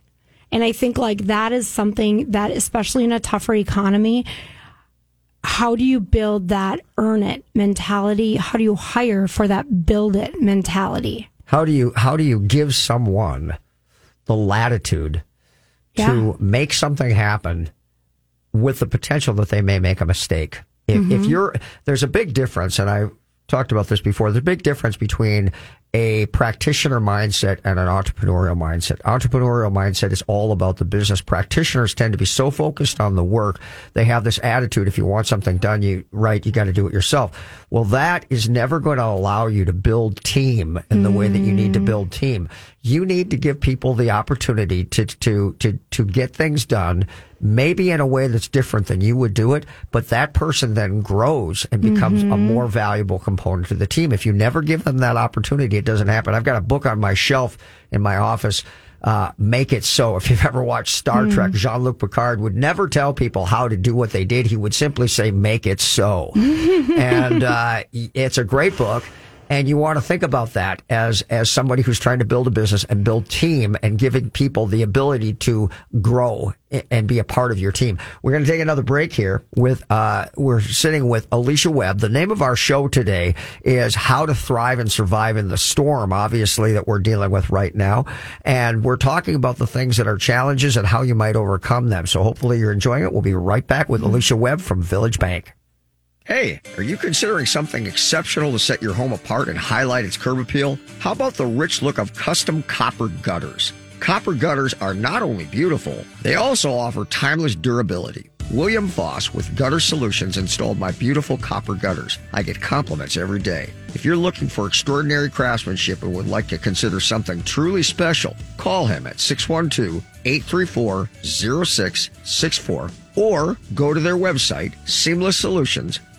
And I think like that is something that, especially in a tougher economy, how do you build that earn it mentality? How do you hire for that build it mentality? How do you how do you give someone the latitude Yeah. to make something happen with the potential that they may make a mistake? If, Mm-hmm. if you're there's a big difference, and I talked about this before. There's a big difference between a practitioner mindset and an entrepreneurial mindset. Entrepreneurial mindset is all about the business. Practitioners tend to be so focused on the work. They have this attitude. If you want something done, you right, you got to do it yourself. Well, that is never going to allow you to build team in the way that you need to mm. build team. You need to give people the opportunity to, to, to, to get things done, maybe in a way that's different than you would do it, but that person then grows and becomes a mm-hmm. more valuable component to the team. If you never give them that opportunity, it doesn't happen. I've got a book on my shelf in my office. Uh, make it so. If you've ever watched Star Trek, Jean-Luc Picard would never tell people how to do what they did. He would simply say, make it so. and, uh, it's a great book. And you want to think about that as, as somebody who's trying to build a business and build team and giving people the ability to grow and be a part of your team. We're going to take another break here with, uh, we're sitting with Alicia Webb. The name of our show today is How to Thrive and Survive in the Storm, obviously, that we're dealing with right now. And we're talking about the things that are challenges and how you might overcome them. So hopefully you're enjoying it. We'll be right back with Alicia Webb from Village Bank. Hey, are you considering something exceptional to set your home apart and highlight its curb appeal? How about the rich look of custom copper gutters? Copper gutters are not only beautiful, they also offer timeless durability. William Foss with Gutter Solutions installed my beautiful copper gutters. I get compliments every day. If you're looking for extraordinary craftsmanship and would like to consider something truly special, call him at 612 834 0664 or go to their website,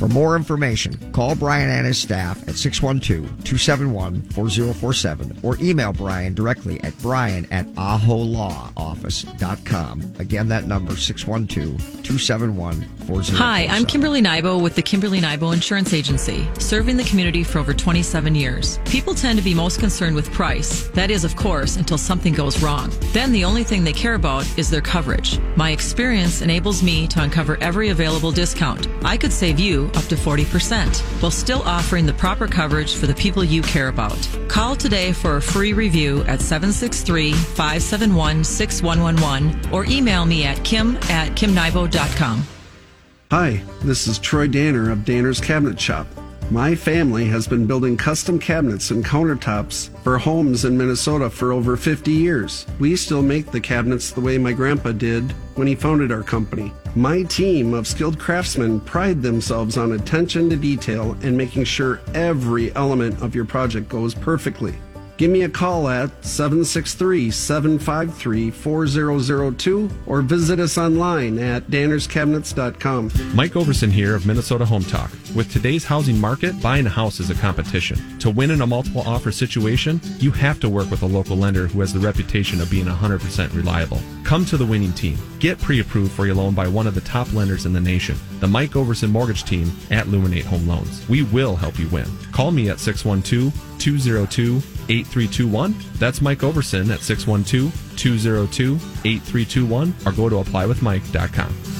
For more information, call Brian and his staff at 612-271-4047 or email Brian directly at brian at aholawoffice.com. Again, that number 612-271-4047. Hi, I'm Kimberly Nybo with the Kimberly Nybo Insurance Agency, serving the community for over 27 years. People tend to be most concerned with price. That is, of course, until something goes wrong. Then the only thing they care about is their coverage. My experience enables me to uncover every available discount. I could save you up to 40% while still offering the proper coverage for the people you care about. Call today for a free review at 763-571-6111 or email me at kim at kimnybo.com. Hi, this is Troy Danner of Danner's Cabinet Shop. My family has been building custom cabinets and countertops for homes in Minnesota for over 50 years. We still make the cabinets the way my grandpa did when he founded our company. My team of skilled craftsmen pride themselves on attention to detail and making sure every element of your project goes perfectly. Give me a call at 763 753 4002 or visit us online at dannerscabinets.com. Mike Overson here of Minnesota Home Talk. With today's housing market, buying a house is a competition. To win in a multiple offer situation, you have to work with a local lender who has the reputation of being 100% reliable. Come to the winning team. Get pre approved for your loan by one of the top lenders in the nation, the Mike Overson Mortgage Team at Luminate Home Loans. We will help you win. Call me at 612 202 8321. That's Mike Overson at 612 202 8321 or go to applywithmike.com.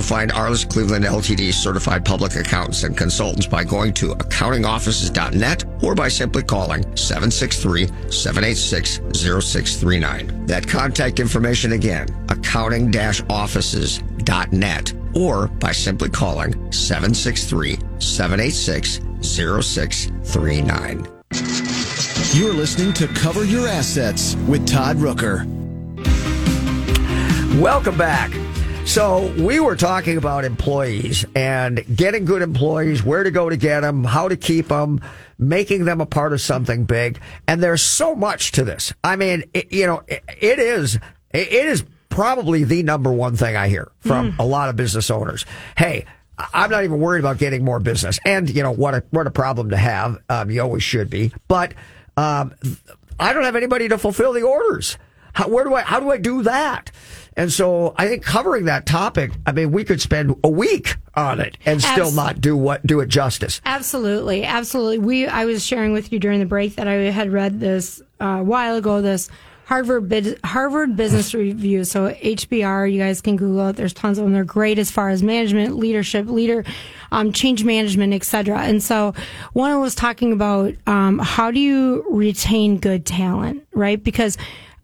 find Arliss Cleveland LTD certified public accountants and consultants by going to accountingoffices.net or by simply calling 763-786-0639. That contact information again, accounting-offices.net or by simply calling 763-786-0639. You're listening to Cover Your Assets with Todd Rooker. Welcome back. So we were talking about employees and getting good employees, where to go to get them, how to keep them, making them a part of something big. And there's so much to this. I mean, it, you know, it, it is, it is probably the number one thing I hear from a lot of business owners. Hey, I'm not even worried about getting more business. And, you know, what a, what a problem to have. Um, you always should be. But, um, I don't have anybody to fulfill the orders. How, where do I, how do I do that? And so I think covering that topic, I mean, we could spend a week on it and still not do what, do it justice. Absolutely, absolutely. We I was sharing with you during the break that I had read this uh, a while ago. This Harvard Bid- Harvard Business Review. So HBR, you guys can Google it. There's tons of them. They're great as far as management, leadership, leader, um, change management, etc. And so one was talking about um, how do you retain good talent, right? Because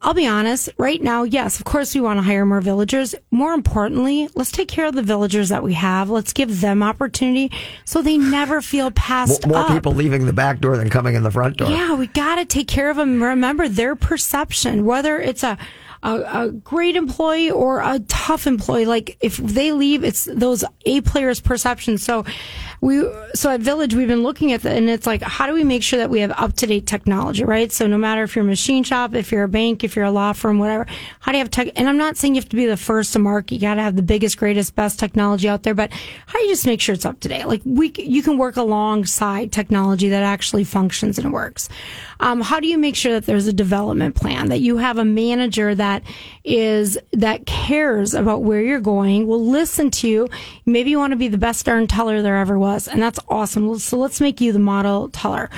I'll be honest, right now, yes, of course we want to hire more villagers. More importantly, let's take care of the villagers that we have. Let's give them opportunity so they never feel passed More, more people leaving the back door than coming in the front door. Yeah, we got to take care of them. Remember their perception, whether it's a, a, a great employee or a tough employee. Like if they leave, it's those A players' perception. So we, so at Village, we've been looking at that and it's like, how do we make sure that we have up to date technology, right? So no matter if you're a machine shop, if you're a bank, if you're a law firm, whatever, how do you have tech? And I'm not saying you have to be the first to market. You got to have the biggest, greatest, best technology out there, but how do you just make sure it's up to date? Like we, you can work alongside technology that actually functions and works. Um, how do you make sure that there's a development plan, that you have a manager that is, that cares about where you're going, will listen to you. Maybe you want to be the best darn teller there ever was. And that's awesome. So let's make you the model taller.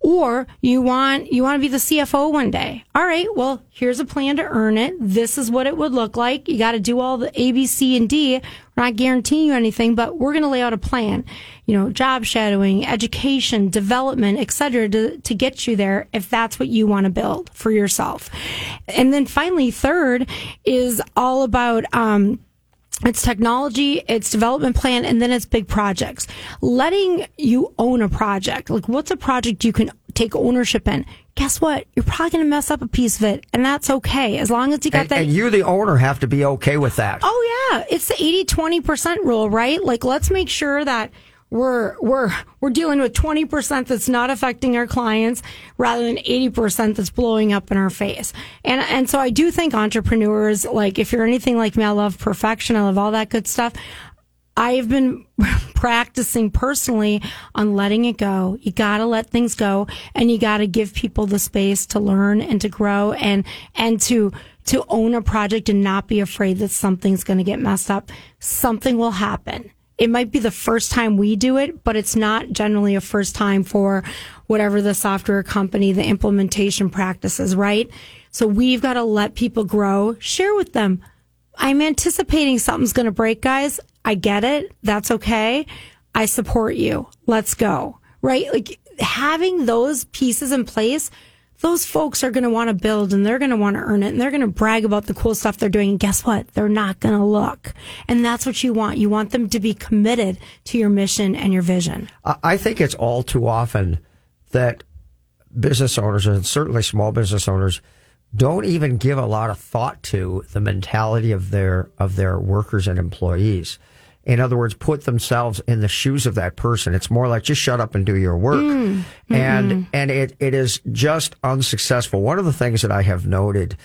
Or you want, you want to be the CFO one day. All right. Well, here's a plan to earn it. This is what it would look like. You got to do all the A, B, C, and D. We're not guaranteeing you anything, but we're going to lay out a plan. You know, job shadowing, education, development, et cetera, to, to get you there if that's what you want to build for yourself. And then finally, third is all about, um, it's technology, it's development plan, and then it's big projects. Letting you own a project. Like, what's a project you can take ownership in? Guess what? You're probably going to mess up a piece of it, and that's okay. As long as you got And, that. and you, the owner, have to be okay with that. Oh yeah, it's the 80 20% rule, right? Like let's make sure that we're we're we're dealing with 20% that's not affecting our clients rather than 80% that's blowing up in our face. And and so I do think entrepreneurs like if you're anything like me, I love perfection, I love all that good stuff. I've been practicing personally on letting it go. You got to let things go and you got to give people the space to learn and to grow and, and to, to own a project and not be afraid that something's going to get messed up. Something will happen. It might be the first time we do it, but it's not generally a first time for whatever the software company, the implementation practices, right? So we've got to let people grow, share with them. I'm anticipating something's going to break, guys. I get it. That's okay. I support you. Let's go. Right? Like having those pieces in place, those folks are going to want to build and they're going to want to earn it and they're going to brag about the cool stuff they're doing. And guess what? They're not going to look. And that's what you want. You want them to be committed to your mission and your vision. I think it's all too often that business owners and certainly small business owners don't even give a lot of thought to the mentality of their of their workers and employees. In other words, put themselves in the shoes of that person. It's more like just shut up and do your work. Mm. And mm-hmm. and it, it is just unsuccessful. One of the things that I have noted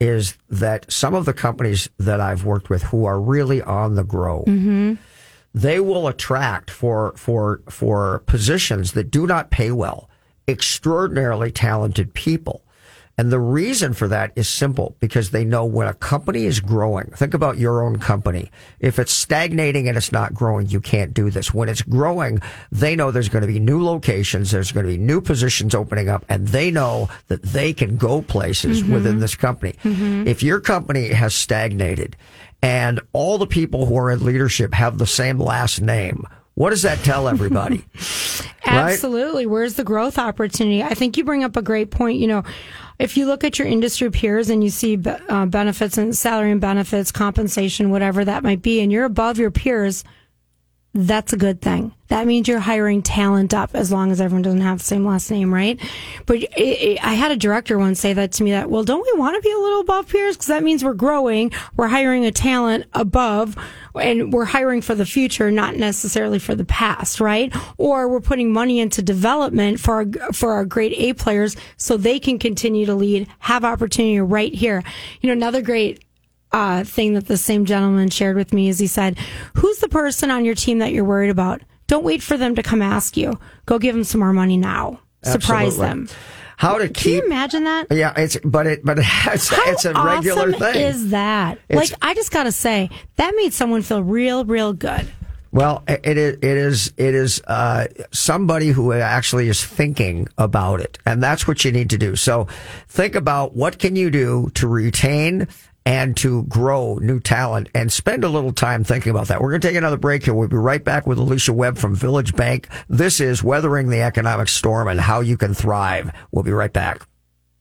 is that some of the companies that I've worked with who are really on the grow, mm-hmm. they will attract for for for positions that do not pay well extraordinarily talented people. And the reason for that is simple because they know when a company is growing, think about your own company. If it's stagnating and it's not growing, you can't do this. When it's growing, they know there's going to be new locations, there's going to be new positions opening up, and they know that they can go places mm-hmm. within this company. Mm-hmm. If your company has stagnated and all the people who are in leadership have the same last name, what does that tell everybody? Right? Absolutely. Where's the growth opportunity? I think you bring up a great point. You know, if you look at your industry peers and you see uh, benefits and salary and benefits, compensation, whatever that might be, and you're above your peers, that's a good thing. That means you're hiring talent up as long as everyone doesn't have the same last name, right? But it, it, I had a director once say that to me that, well, don't we want to be a little above peers? Because that means we're growing, we're hiring a talent above, and we're hiring for the future, not necessarily for the past, right? Or we're putting money into development for our, for our great A players so they can continue to lead, have opportunity right here. You know, another great uh, thing that the same gentleman shared with me is he said, Who's the person on your team that you're worried about? Don't wait for them to come ask you. Go give them some more money now. Surprise them. How to Can keep you imagine that? Yeah, it's but it but it's How it's a regular awesome thing. Is that It's- like I just gotta say that made someone feel real, real good. Well, it is it is it is uh, somebody who actually is thinking about it, and that's what you need to do. So, think about what can you do to retain and to grow new talent, and spend a little time thinking about that. We're going to take another break here. We'll be right back with Alicia Webb from Village Bank. This is weathering the economic storm and how you can thrive. We'll be right back.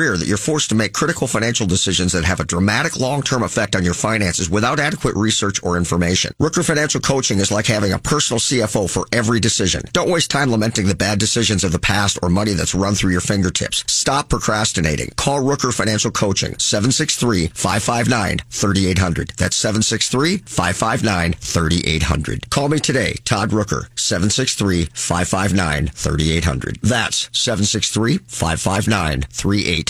that you're forced to make critical financial decisions that have a dramatic long-term effect on your finances without adequate research or information. Rooker Financial Coaching is like having a personal CFO for every decision. Don't waste time lamenting the bad decisions of the past or money that's run through your fingertips. Stop procrastinating. Call Rooker Financial Coaching 763-559-3800. That's 763-559-3800. Call me today, Todd Rooker, 763-559-3800. That's 763-559-3800.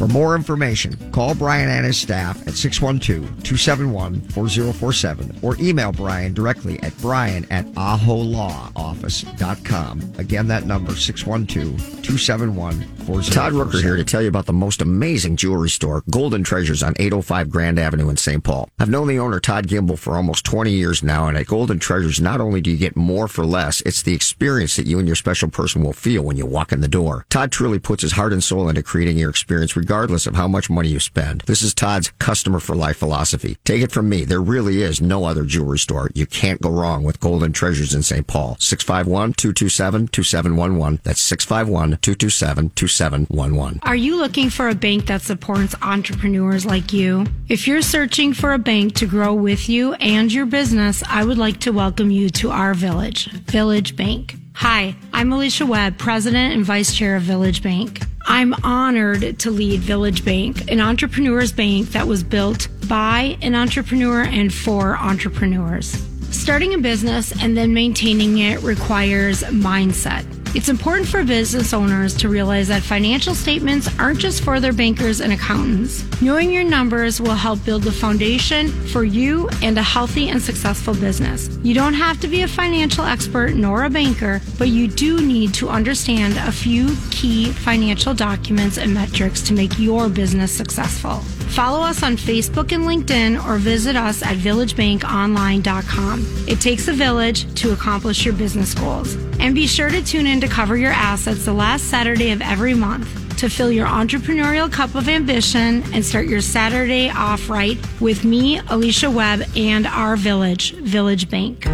For more information, call Brian and his staff at 612-271-4047 or email Brian directly at brian at aholawoffice.com. Again, that number, 612-271-4047. Todd Rooker here to tell you about the most amazing jewelry store, Golden Treasures on 805 Grand Avenue in St. Paul. I've known the owner, Todd Gimble, for almost 20 years now, and at Golden Treasures, not only do you get more for less, it's the experience that you and your special person will feel when you walk in the door. Todd truly puts his heart and soul into creating your experience regardless of how much money you spend. This is Todd's customer for life philosophy. Take it from me, there really is no other jewelry store. You can't go wrong with Golden Treasures in St. Paul. 651-227-2711. That's 651-227-2711. Are you looking for a bank that supports entrepreneurs like you? If you're searching for a bank to grow with you and your business, I would like to welcome you to our village, Village Bank. Hi, I'm Alicia Webb, President and Vice Chair of Village Bank. I'm honored to lead Village Bank, an entrepreneur's bank that was built by an entrepreneur and for entrepreneurs. Starting a business and then maintaining it requires mindset. It's important for business owners to realize that financial statements aren't just for their bankers and accountants. Knowing your numbers will help build the foundation for you and a healthy and successful business. You don't have to be a financial expert nor a banker, but you do need to understand a few key financial documents and metrics to make your business successful. Follow us on Facebook and LinkedIn or visit us at villagebankonline.com. It takes a village to accomplish your business goals. And be sure to tune in to cover your assets the last Saturday of every month to fill your entrepreneurial cup of ambition and start your Saturday off right with me, Alicia Webb, and our village, Village Bank.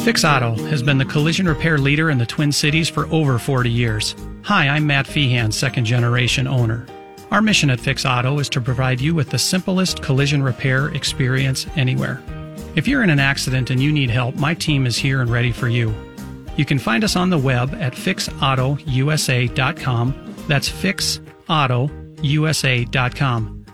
Fix Auto has been the collision repair leader in the Twin Cities for over 40 years. Hi, I'm Matt Feehan, second generation owner. Our mission at Fix Auto is to provide you with the simplest collision repair experience anywhere. If you're in an accident and you need help, my team is here and ready for you. You can find us on the web at fixautousa.com. That's fixautousa.com.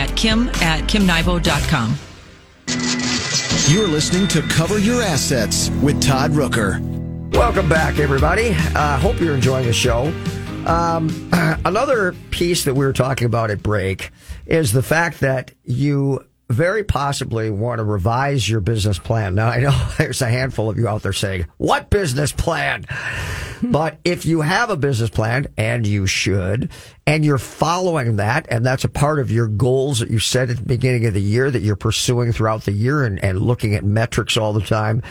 at kim at kimnybo.com. You're listening to Cover Your Assets with Todd Rooker. Welcome back, everybody. I uh, hope you're enjoying the show. Um, another piece that we were talking about at break is the fact that you very possibly want to revise your business plan. Now, I know there's a handful of you out there saying, What business plan? but if you have a business plan, and you should, and you're following that, and that's a part of your goals that you set at the beginning of the year that you're pursuing throughout the year and, and looking at metrics all the time,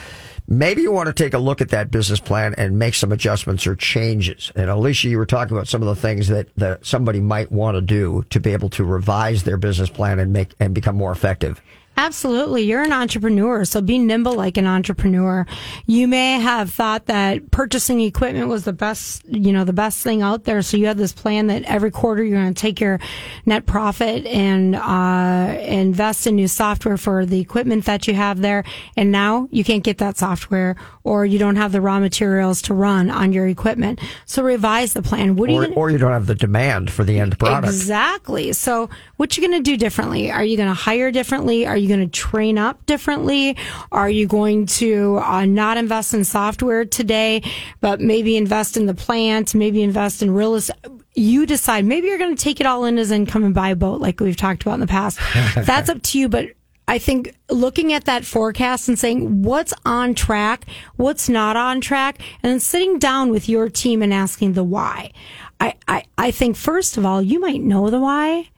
maybe you want to take a look at that business plan and make some adjustments or changes. And Alicia, you were talking about some of the things that, that somebody might want to do to be able to revise their business plan and make and become more effective. Absolutely. You're an entrepreneur, so be nimble like an entrepreneur. You may have thought that purchasing equipment was the best, you know, the best thing out there. So you had this plan that every quarter you're going to take your net profit and uh, invest in new software for the equipment that you have there. And now you can't get that software or you don't have the raw materials to run on your equipment. So revise the plan. What are or, you gonna, or you don't have the demand for the end product. Exactly. So what you going to do differently? Are you going to hire differently? Are you going to train up differently? Are you going to uh, not invest in software today, but maybe invest in the plant, maybe invest in real estate? You decide. Maybe you're going to take it all in as an income and buy a boat like we've talked about in the past. That's up to you, but I think looking at that forecast and saying what's on track, what's not on track, and then sitting down with your team and asking the why. I, I, I think first of all, you might know the why,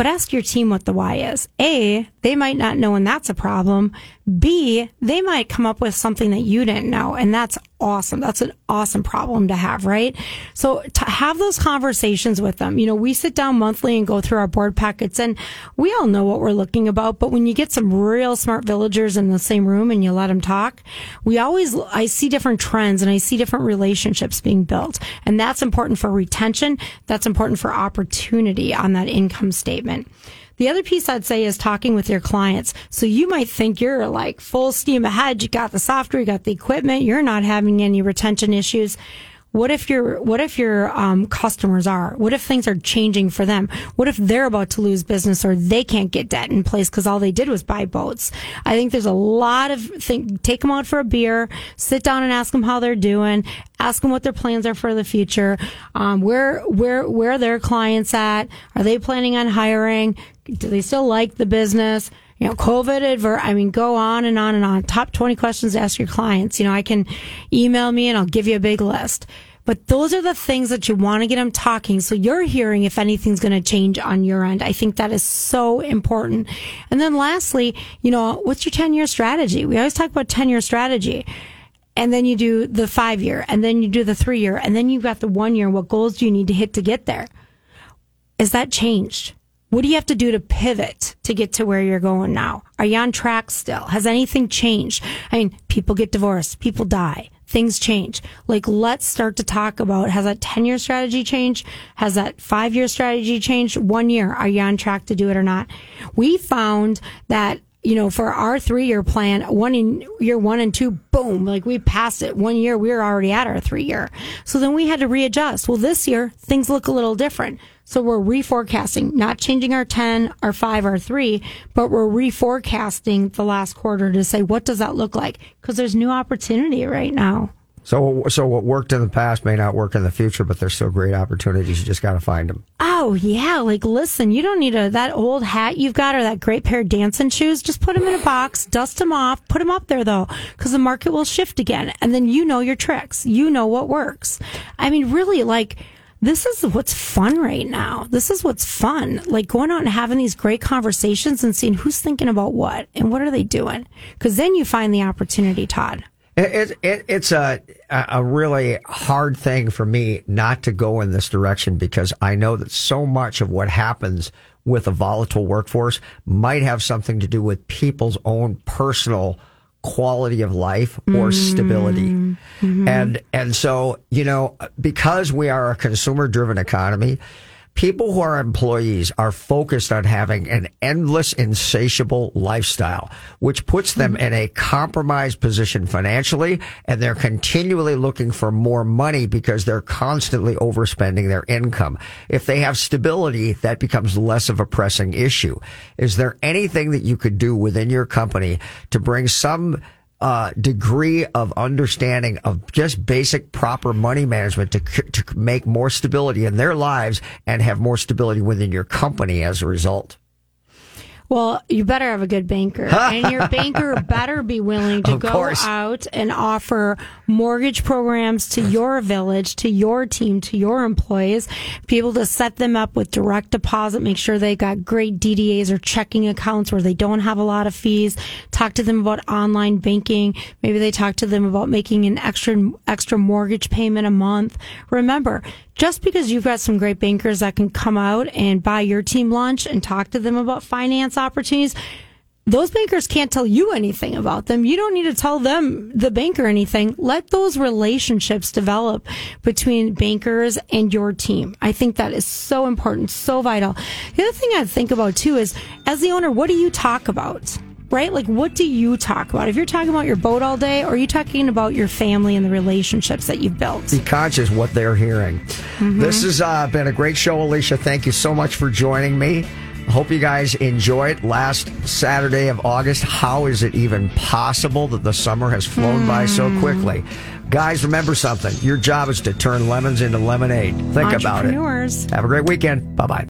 but ask your team what the why is. A, they might not know and that's a problem. B, they might come up with something that you didn't know and that's awesome. That's an awesome problem to have, right? So to have those conversations with them, you know, we sit down monthly and go through our board packets and we all know what we're looking about. But when you get some real smart villagers in the same room and you let them talk, we always, I see different trends and I see different relationships being built. And that's important for retention. That's important for opportunity on that income statement. The other piece I'd say is talking with your clients. So you might think you're like full steam ahead. You got the software, you got the equipment, you're not having any retention issues. What if your what if your um, customers are? What if things are changing for them? What if they're about to lose business or they can't get debt in place because all they did was buy boats? I think there's a lot of think. Take them out for a beer, sit down and ask them how they're doing, ask them what their plans are for the future, um, where where where are their clients at? Are they planning on hiring? Do they still like the business? You know, COVID adver, I mean, go on and on and on. Top 20 questions to ask your clients. You know, I can email me and I'll give you a big list. But those are the things that you want to get them talking. So you're hearing if anything's going to change on your end. I think that is so important. And then lastly, you know, what's your 10 year strategy? We always talk about 10 year strategy. And then you do the five year and then you do the three year and then you've got the one year. What goals do you need to hit to get there? Is that changed? What do you have to do to pivot to get to where you're going now? Are you on track still? Has anything changed? I mean, people get divorced, people die, things change. Like, let's start to talk about has that 10 year strategy changed? Has that five year strategy changed? One year, are you on track to do it or not? We found that you know, for our three year plan, one in year one and two, boom, like we passed it. One year, we were already at our three year. So then we had to readjust. Well, this year, things look a little different. So we're reforecasting, not changing our 10, our 5, our 3, but we're reforecasting the last quarter to say, what does that look like? Because there's new opportunity right now. So, so what worked in the past may not work in the future, but there's still great opportunities. You just got to find them. Oh yeah, like listen, you don't need a that old hat you've got or that great pair of dancing shoes. Just put them in a box, dust them off, put them up there though, because the market will shift again, and then you know your tricks. You know what works. I mean, really, like this is what's fun right now. This is what's fun. Like going out and having these great conversations and seeing who's thinking about what and what are they doing. Cause then you find the opportunity, Todd. It, it, it's a, a really hard thing for me not to go in this direction because I know that so much of what happens with a volatile workforce might have something to do with people's own personal quality of life or stability. Mm-hmm. And, and so, you know, because we are a consumer driven economy, people who are employees are focused on having an endless, insatiable lifestyle, which puts them hmm. in a compromised position financially. And they're continually looking for more money because they're constantly overspending their income. If they have stability, that becomes less of a pressing issue. Is there anything that you could do within your company to bring some uh, degree of understanding of just basic proper money management to, to make more stability in their lives and have more stability within your company as a result? Well, you better have a good banker, and your banker better be willing to Of go course. out and offer mortgage programs to your village, to your team, to your employees. Be able to set them up with direct deposit, make sure they got great DDAs or checking accounts where they don't have a lot of fees. Talk to them about online banking. Maybe they talk to them about making an extra extra mortgage payment a month. Remember, just because you've got some great bankers that can come out and buy your team lunch and talk to them about finance opportunities, those bankers can't tell you anything about them. You don't need to tell them, the banker, anything. Let those relationships develop between bankers and your team. I think that is so important, so vital. The other thing I think about too is, as the owner, what do you talk about? Right? Like, what do you talk about? If you're talking about your boat all day, or are you talking about your family and the relationships that you've built? Be conscious what they're hearing. Mm-hmm. This has uh, been a great show, Alicia. Thank you so much for joining me. Hope you guys enjoyed last Saturday of August. How is it even possible that the summer has flown by so Hmm. quickly? Guys, remember something. Your job is to turn lemons into lemonade. Think about it. Have a great weekend. Bye bye.